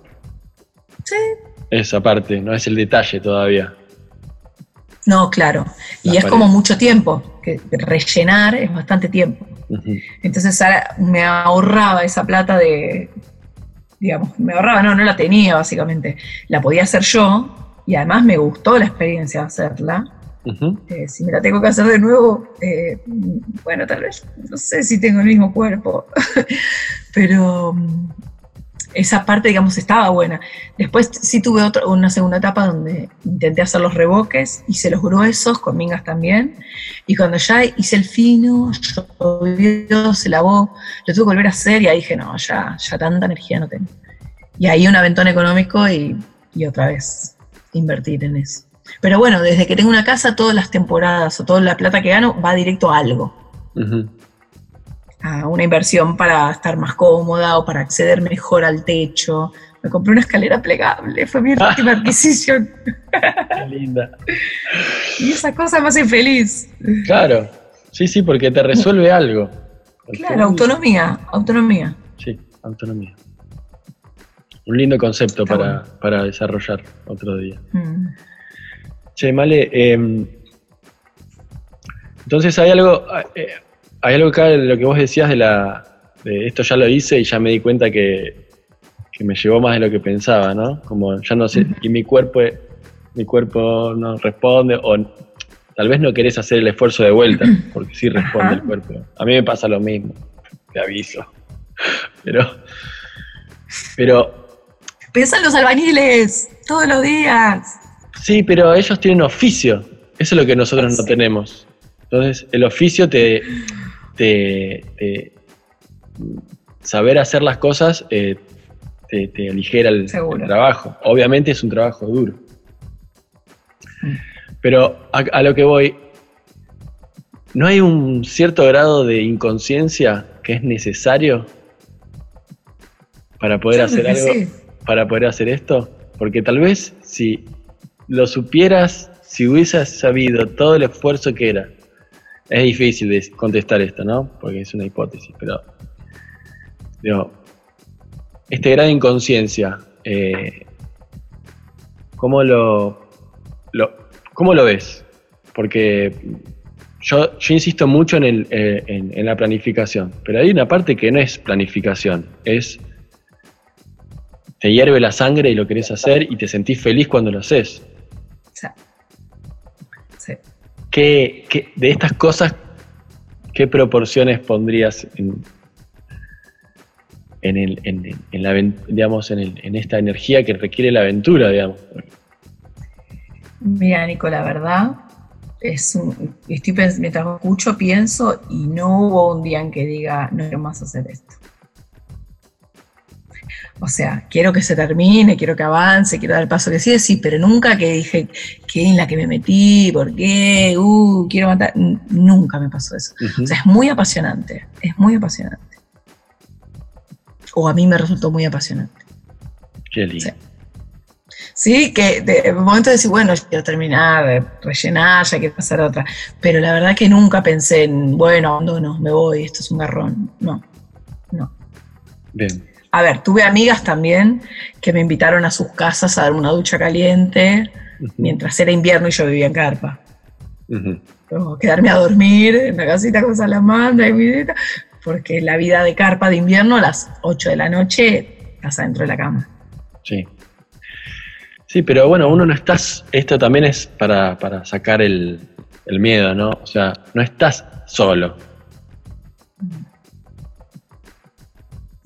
Sí. Esa parte, no es el detalle todavía. No, claro. Y Las es como mucho tiempo, que rellenar es bastante tiempo. Entonces ahora me ahorraba esa plata de, digamos, me ahorraba, no, no la tenía básicamente, la podía hacer yo y además me gustó la experiencia de hacerla. Eh, si me la tengo que hacer de nuevo, eh, bueno, tal vez, no sé si tengo el mismo cuerpo, pero mm, esa parte, digamos, estaba buena. Después sí tuve otra, una segunda etapa donde intenté hacer los revoques, hice los gruesos, con mingas también, y cuando ya hice el fino, llovió, se lavó, lo tuve que volver a hacer y ahí dije, no, ya, ya tanta energía no tengo. Y ahí un aventón económico y, otra vez invertir en eso. Pero bueno, desde que tengo una casa, todas las temporadas o toda la plata que gano va directo a algo Ujú. A una inversión para estar más cómoda o para acceder mejor al techo. Me compré una escalera plegable, fue mi última adquisición. Qué linda. Y esa cosa me hace feliz. Claro, sí, sí, porque te resuelve algo. Claro, autonomía, autonomía. Sí, autonomía. Un lindo concepto Está para, para desarrollar otro día. Mm. Che, Male, eh, entonces hay algo, eh, hay algo acá de lo que vos decías de la, de esto ya lo hice y ya me di cuenta que, que me llevó más de lo que pensaba, ¿no? Como ya no sé, y mi cuerpo, mi cuerpo no responde o tal vez no querés hacer el esfuerzo de vuelta, porque sí responde Ajá. el cuerpo. A mí me pasa lo mismo, te aviso. Pero, pero Pensá en los albañiles todos los días. Sí, pero ellos tienen oficio. Eso es lo que nosotros no tenemos. Entonces, el oficio te. Te- te- saber hacer las cosas eh, te, te aligera el, trabajo. Obviamente es un trabajo duro. Mm. Pero a, a lo que voy, ¿no hay un cierto grado de inconsciencia que es necesario para poder Yo hacer algo? sí. Para poder hacer esto? Porque tal vez si lo supieras, si hubieses sabido todo el esfuerzo que era, es difícil de contestar esto, ¿no? Porque es una hipótesis, pero digo, este grado de inconsciencia, eh, ¿cómo lo, ves? Porque yo, insisto mucho en, el, eh, en la planificación, pero hay una parte que no es planificación, es te hierve la sangre y lo querés hacer y te sentís feliz cuando lo haces. ¿Qué, qué- de estas cosas, qué proporciones pondrías en, el, en, la, digamos, en, esta energía que requiere la aventura, digamos? Mira, Nico, la verdad, es un, estoy mientras escucho, pienso y no hubo un día en que diga, no quiero más hacer esto. O sea, quiero que se termine, quiero que avance, quiero dar el paso que sigue, sí, pero nunca que dije, ¿qué en la que me metí? ¿Por qué? Uh, quiero matar. Nunca me pasó eso. O sea, es muy apasionante, es muy apasionante. O a mí me resultó muy apasionante. Qué lindo. Sí. Sí, que de momento de decir, bueno, ya quiero terminar, de rellenar, ya quiero hacer otra. Pero la verdad que nunca pensé en, bueno, abandono, me voy, esto es un garrón. No, no. Bien. A ver, tuve amigas también que me invitaron a sus casas a dar una ducha caliente mientras era invierno y yo vivía en carpa. Como quedarme a dormir en la casita con salamandra y vidita, porque la vida de carpa de invierno a las 8 de la noche estás adentro de la cama. Sí. Sí, pero bueno, uno no estás, esto también es para, para sacar el, el miedo, ¿no? O sea, no estás solo.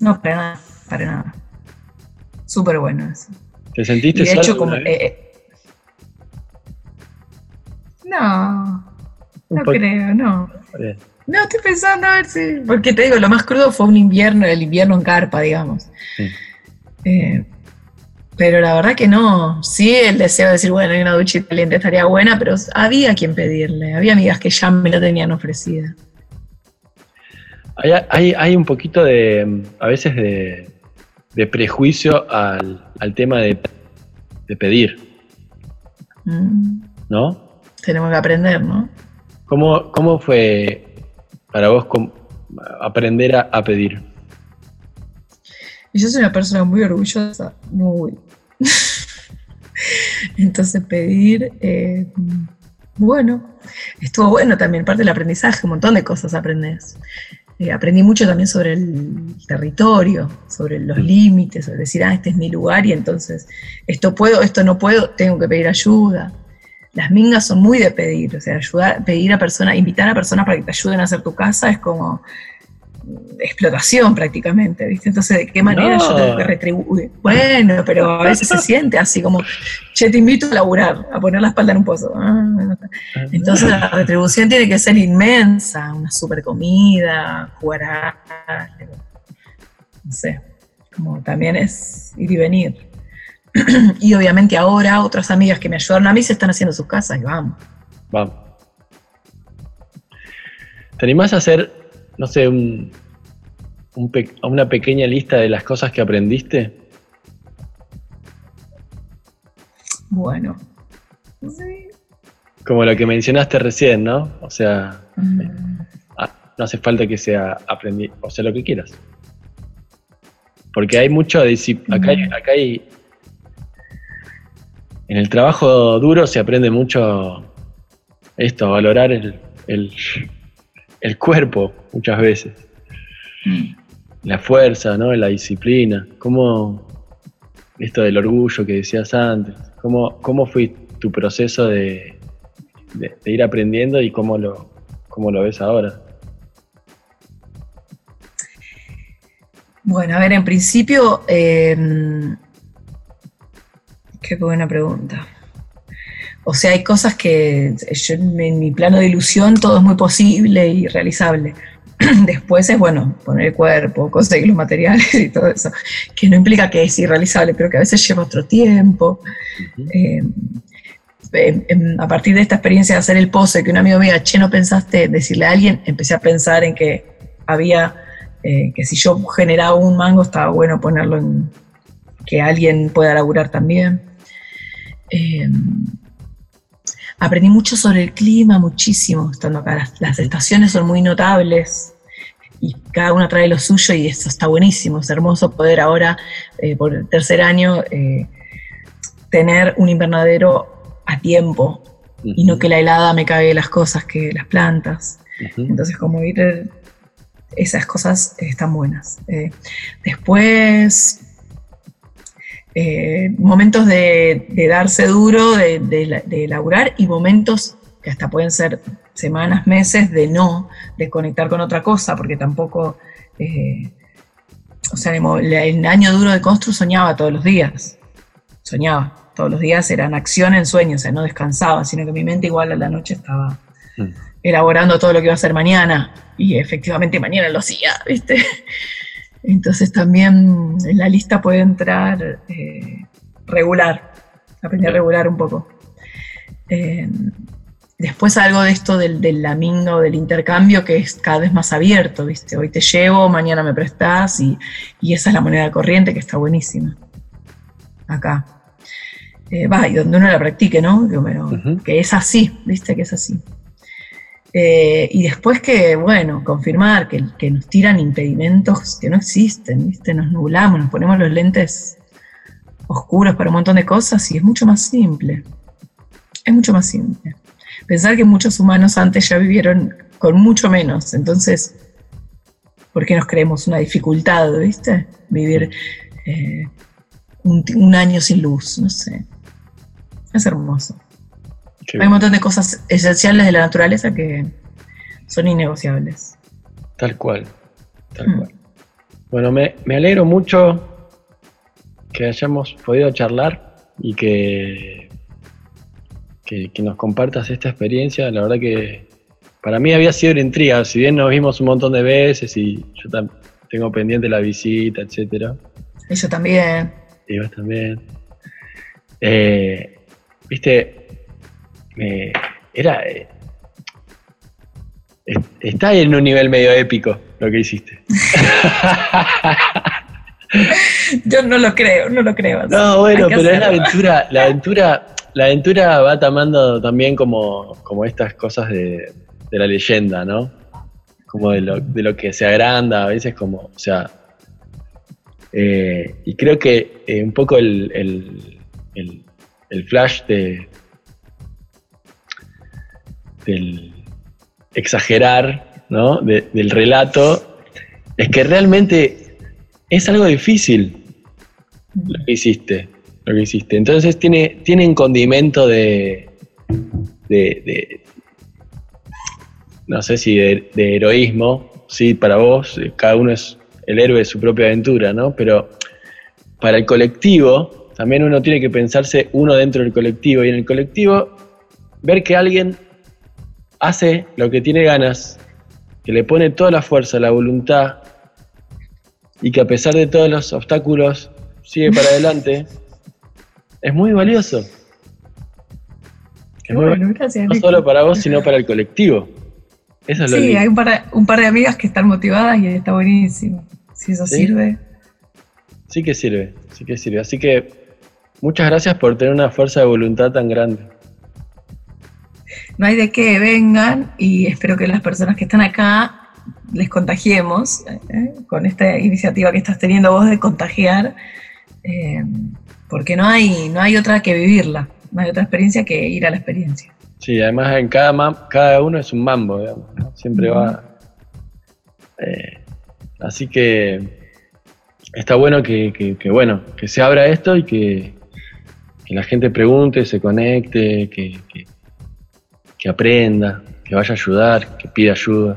No, nada, para nada. Súper bueno eso. ¿Te Y sentiste de hecho, como. alguna vez? eh, eh, no, no creo, no. Bien. No, estoy pensando a ver si. Porque te digo, lo más crudo fue un invierno, el invierno en carpa, digamos. Sí. Eh, pero la verdad que no. Sí, el deseo de decir, bueno, hay una duchita caliente estaría buena, pero había quien pedirle. Había amigas que ya me lo tenían ofrecida. Hay, hay, hay un poquito de, a veces, de, de prejuicio al, al tema de, de pedir, Mm, ¿no? tenemos que aprender, ¿no? ¿Cómo, cómo fue para vos aprender a, a pedir? Yo soy una persona muy orgullosa, muy. Entonces pedir, eh, bueno, estuvo bueno también, parte del aprendizaje, un montón de cosas aprendes. Eh, aprendí mucho también sobre el territorio, sobre los límites, sobre decir, ah, este es mi lugar y entonces esto puedo, esto no puedo, tengo que pedir ayuda. Las mingas son muy de pedir, o sea, ayudar, pedir a personas, invitar a personas para que te ayuden a hacer tu casa es como explotación prácticamente, ¿viste? Entonces, ¿de qué manera yo tengo que retribuir? Bueno, pero a veces se siente así como, che, te invito a laburar, a poner la espalda en un pozo. Ah. Entonces la retribución tiene que ser inmensa, una super comida, jugar a... No sé, como también es ir y venir. y obviamente ahora otras amigas que me ayudaron a mí se están haciendo sus casas y vamos. Vamos. ¿Te animás a hacer, no sé, un, un pe- una pequeña lista de las cosas que aprendiste? Bueno. Sí. Como lo que mencionaste recién, ¿no? O sea, Mm. ah, no hace falta que sea aprendí, o sea, lo que quieras. Porque hay mucho disciplina. Acá, hay, Ujú. acá hay. En el trabajo duro se aprende mucho esto, valorar el, el, el cuerpo muchas veces. Mm. La fuerza, ¿no? La disciplina. ¿Cómo. Esto del orgullo que decías antes. ¿Cómo, cómo fue tu proceso de, de- de ir aprendiendo y cómo lo, cómo lo ves ahora? Bueno, a ver, en principio, eh, qué buena pregunta. O sea, hay cosas que yo, en mi plano de ilusión todo es muy posible y realizable. Después es, bueno, poner el cuerpo, conseguir los materiales y todo eso, que no implica que es irrealizable, pero que a veces lleva otro tiempo. Eh, a partir de esta experiencia de hacer el pose, que un amigo me diga, che, no pensaste decirle a alguien, empecé a pensar en que había, eh, que si yo generaba un mango, estaba bueno ponerlo en que alguien pueda laburar también. Eh, aprendí mucho sobre el clima, muchísimo estando acá. Las, estaciones son muy notables y cada una trae lo suyo y eso está buenísimo. Es hermoso poder ahora, eh, por el tercer año, tener un invernadero a tiempo y no que la helada me cague las cosas, que las plantas. Entonces, como ir, esas cosas están buenas. Eh, después, eh, momentos de, darse duro, de, de, laburar y momentos que hasta pueden ser semanas, meses, de no, de conectar con otra cosa, porque tampoco, eh, o sea, el año duro de Constru soñaba todos los días, soñaba todos los días eran acción en sueño, o sea, no descansaba, sino que mi mente igual a la noche estaba mm. elaborando todo lo que iba a hacer mañana, y efectivamente mañana lo hacía, ¿viste? Entonces también en la lista puede entrar eh, regular, aprender a regular un poco. Eh, después algo de esto del, del lamingo, del intercambio, que es cada vez más abierto, ¿viste? Hoy te llevo, mañana me prestás, y, y esa es la moneda corriente que está buenísima. Acá eh, va, y donde uno la practique, ¿no? Que, es así, ¿viste? Que es así. Eh, y después que, bueno, confirmar que, nos tiran impedimentos que no existen, ¿viste? Nos nublamos, nos ponemos los lentes oscuros para un montón de cosas y es mucho más simple. Es mucho más simple. Pensar que muchos humanos antes ya vivieron con mucho menos, entonces, ¿por qué nos creemos una dificultad, ¿viste? Vivir eh, un año sin luz, no sé. Es hermoso. Hay un montón de cosas esenciales de la naturaleza que son innegociables. Tal cual, tal mm. cual. Bueno, me, alegro mucho que hayamos podido charlar y que, que, nos compartas esta experiencia. La verdad que para mí había sido una intriga, si bien nos vimos un montón de veces y yo tengo pendiente la visita, etcétera. Y yo también. Y vos también. Eh, viste, era... Eh, está en un nivel medio épico lo que hiciste. Yo no lo creo, no lo creo. No, bueno, pero es la aventura, la aventura, la aventura va tomando también como, como estas cosas de, la leyenda, ¿no? Como de lo, de lo, que se agranda, a veces como, o sea, eh, y creo que eh, un poco el, el flash de, del exagerar ¿no? del relato es que realmente es algo difícil lo que hiciste. Lo que hiciste. Entonces tiene, tiene un condimento de, de, no sé si de, heroísmo, sí, para vos, cada uno es el héroe de su propia aventura, ¿no? Pero para el colectivo, también uno tiene que pensarse uno dentro del colectivo y en el colectivo ver que alguien hace lo que tiene ganas, que le pone toda la fuerza, la voluntad y que a pesar de todos los obstáculos sigue para adelante, es muy valioso. no solo para vos, sino para el colectivo. Eso es sí, hay un par, un par, de amigas que están motivadas y está buenísimo. Si eso sirve. Sí que sirve, sí que sirve. Así que Muchas gracias por tener una fuerza de voluntad tan grande. No hay de qué, vengan y espero que las personas que están acá les contagiemos ¿eh? con esta iniciativa que estás teniendo vos de contagiar, eh, porque no hay, no hay otra que vivirla, no hay otra experiencia que ir a la experiencia. Sí, además en cada, cada uno es un mambo, digamos, siempre va... Eh, así que está bueno que, bueno, que se abra esto y que, que la gente pregunte, se conecte, que, que, aprenda, que vaya a ayudar, que pida ayuda.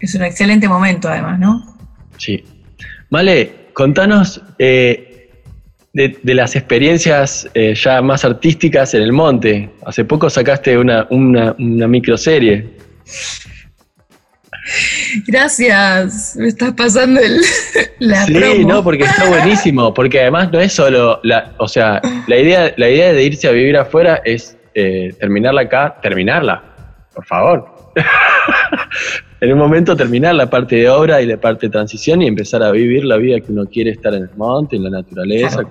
Es un excelente momento además, ¿no? Sí. Vale, contanos eh, de, las experiencias eh, ya más artísticas en el monte. Hace poco sacaste una, una, una microserie. Gracias, me estás pasando el, la Sí, promo. no, porque está buenísimo, porque además no es solo, la, o sea, la idea, la idea de irse a vivir afuera es eh, terminarla acá, terminarla, por favor. en un momento terminar la parte de obra y la parte de transición y empezar a vivir la vida que uno quiere estar en el monte, en la naturaleza. Claro.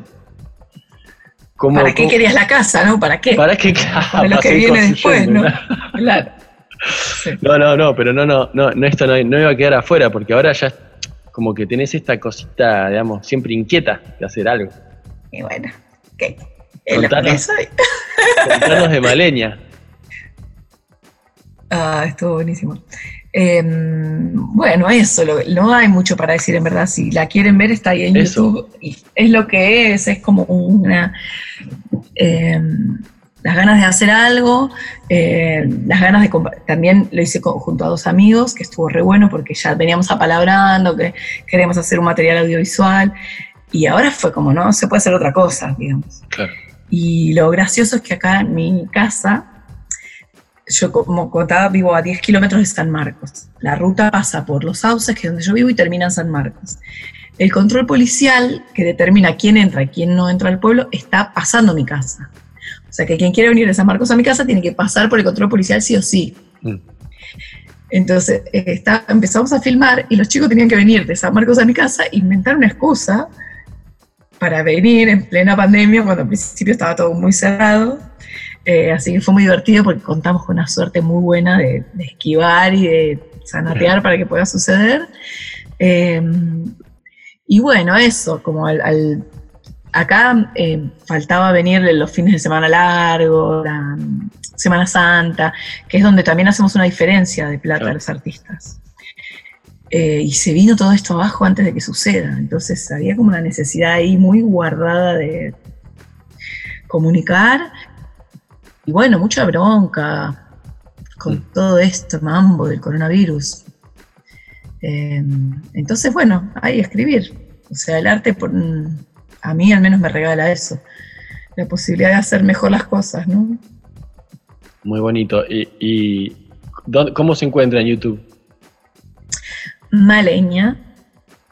¿Cómo- ¿Para qué querías la casa, no? ¿Para qué? ¿Para qué? Claro, Para lo que viene después, ¿no? Claro. Sí. No, no, no, pero no, no, no, no esto no, no iba a quedar afuera, porque ahora ya como que tenés esta cosita, digamos, siempre inquieta de hacer algo. Y bueno, ok. Es lo que Contanos. de Maleña. Ah, estuvo buenísimo. Eh, bueno, eso, lo- no hay mucho para decir en verdad. Si la quieren ver, está ahí en Eso. YouTube. Y es lo que es, es como una. eh, las ganas de hacer algo, eh, las ganas de. También lo hice con- junto a dos amigos, que estuvo re bueno porque ya veníamos apalabrando, que queremos hacer un material audiovisual. Y ahora fue como, no, se puede hacer otra cosa, digamos. Claro. Y lo gracioso es que acá en mi casa, yo como contaba, vivo a 10 kilómetros de San Marcos. La ruta pasa por Los Sauces, que es donde yo vivo, y termina en San Marcos. El control policial que determina quién entra y quién no entra al pueblo está pasando mi casa. O sea que quien quiere venir de San Marcos a mi casa tiene que pasar por el control policial sí o sí. Mm. Entonces eh, está, empezamos a filmar y los chicos tenían que venir de San Marcos a mi casa, inventar una excusa para venir en plena pandemia, cuando al principio estaba todo muy cerrado. Eh, así que fue muy divertido porque contamos con una suerte muy buena de, de esquivar y de sanatear para que pueda suceder. Eh, y bueno, eso, como al, al- acá eh, faltaba venir los fines de semana largos, la mm, Semana Santa, que es donde también hacemos una diferencia de plata Claro. a los artistas. Eh, y se vino todo esto abajo antes de que suceda. Entonces había como una necesidad ahí muy guardada de comunicar. Y bueno, mucha bronca con Mm. todo esto, mambo del coronavirus. Eh, entonces, bueno, ahí escribir. O sea, el arte por- a mí al menos me regala eso. La posibilidad de hacer mejor las cosas, ¿no? Muy bonito. ¿Y, y cómo se encuentra en YouTube? Maleña.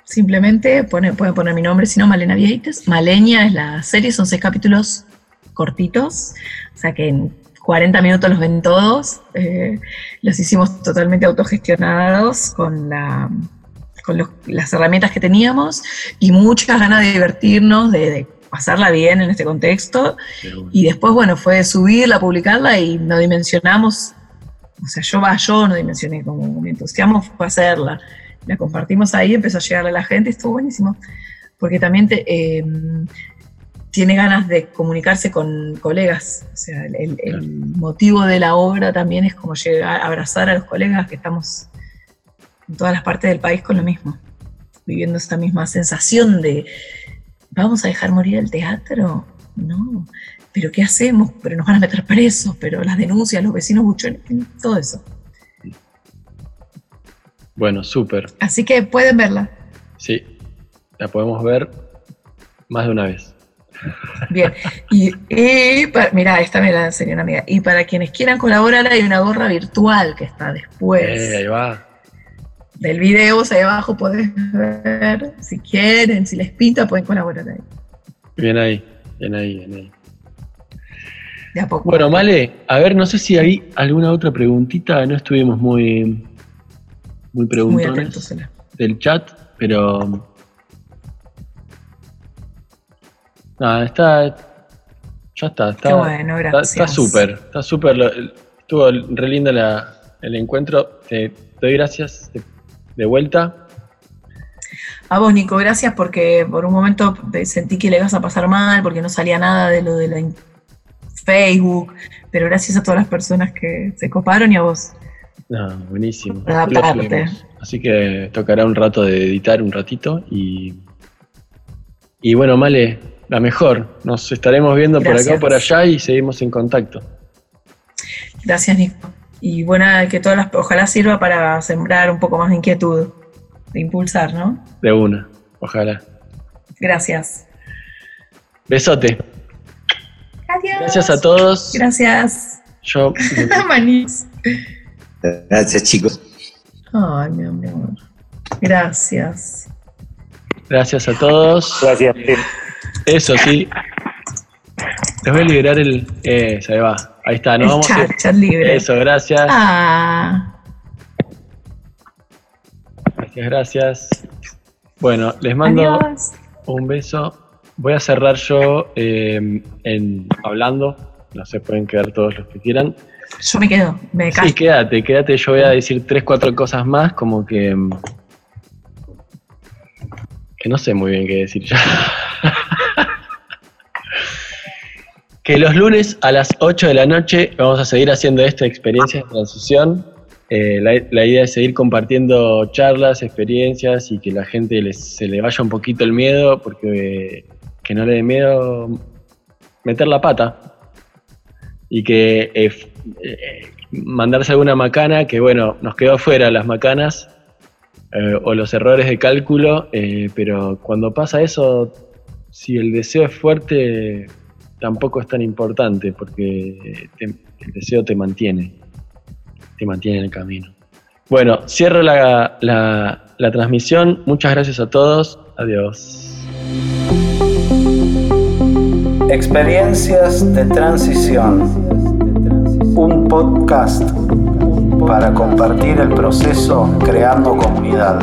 Simplemente pone- pueden poner mi nombre, si no, Malena Vieites. Maleña es la serie, son seis capítulos cortitos, o sea que en 40 minutos los ven todos. Eh, los hicimos totalmente autogestionados con, la, con los- las herramientas que teníamos y muchas ganas de divertirnos, de, de pasarla bien en este contexto. Y después, bueno, fue subirla, publicarla y no dimensionamos, o sea, yo va, yo no dimensioné como mi entusiasmo fue hacerla. La compartimos ahí, empezó a llegarle a la gente, estuvo buenísimo. Porque también te, eh, tiene ganas de comunicarse con colegas. O sea, el, el- el motivo de la obra también es como llegar a abrazar a los colegas que estamos en todas las partes del país con lo mismo, viviendo esta misma sensación de ¿vamos a dejar morir el teatro? No. ¿Pero qué hacemos? Pero nos van a meter presos, pero las denuncias, los vecinos buchones, todo eso. Bueno, súper. Así que pueden verla. Sí, la podemos ver más de una vez. Bien. Y, y pa- mirá, esta me la enseñó una amiga. Y para quienes quieran colaborar, hay una gorra virtual que está después Eh, ahí va. del video. O sea, ahí abajo podés ver si quieren, si les pinta, pueden colaborar ahí. Bien ahí, bien ahí, bien ahí. De a poco. Bueno, Male, a ver, no sé si hay alguna otra preguntita, no estuvimos muy, muy preguntones del chat, pero... Nada, está... Ya está, está... Qué bueno, Está- gracias. Está súper, está súper. Estuvo re lindo la- el encuentro. Te, doy gracias de, de vuelta. A vos, Nico, gracias porque por un momento sentí que le ibas a pasar mal, porque no salía nada de lo de la Facebook, pero gracias a todas las personas que se coparon y a vos. No, buenísimo. Lo subimos. Así que tocará un rato de editar un ratito y. Y bueno, Male, la mejor. Nos estaremos viendo por acá o por allá y seguimos en contacto. Gracias, Nico. Y buena, que todas las, ojalá sirva para sembrar un poco más de inquietud, de impulsar, ¿no? De una. Ojalá. Gracias. Besote. Adiós. Gracias a todos. Gracias. Yo. Manix. Gracias, chicos. Ay, mi amor. Gracias. Gracias a todos. Gracias. Eso sí. Les voy a liberar el. Eh, se va. Ahí está, nos El vamos a chat, chat libre. Eso, gracias. Ah, Gracias, gracias. Bueno, les mando adiós. un beso. Voy a cerrar yo eh, en, hablando. No se pueden quedar todos los que quieran. Yo me quedo, me callo. Sí, quédate, quédate. Yo voy a decir tres, cuatro cosas más, como que. que no sé muy bien qué decir ya. que los lunes a las 8 de la noche vamos a seguir haciendo esta experiencia de transición. Eh, la, la idea es seguir compartiendo charlas, experiencias y que la gente les- se le vaya un poquito el miedo, porque eh, que no le dé miedo meter la pata y que eh, eh, mandarse alguna macana, que bueno, nos quedó fuera las macanas eh, o los errores de cálculo, pero cuando pasa eso, si el deseo es fuerte, tampoco es tan importante, porque el deseo te mantiene, te mantiene en el camino. Bueno, cierro la- la transmisión, muchas gracias a todos, adiós. Experiencias de transición. Un podcast para compartir el proceso creando comunidad.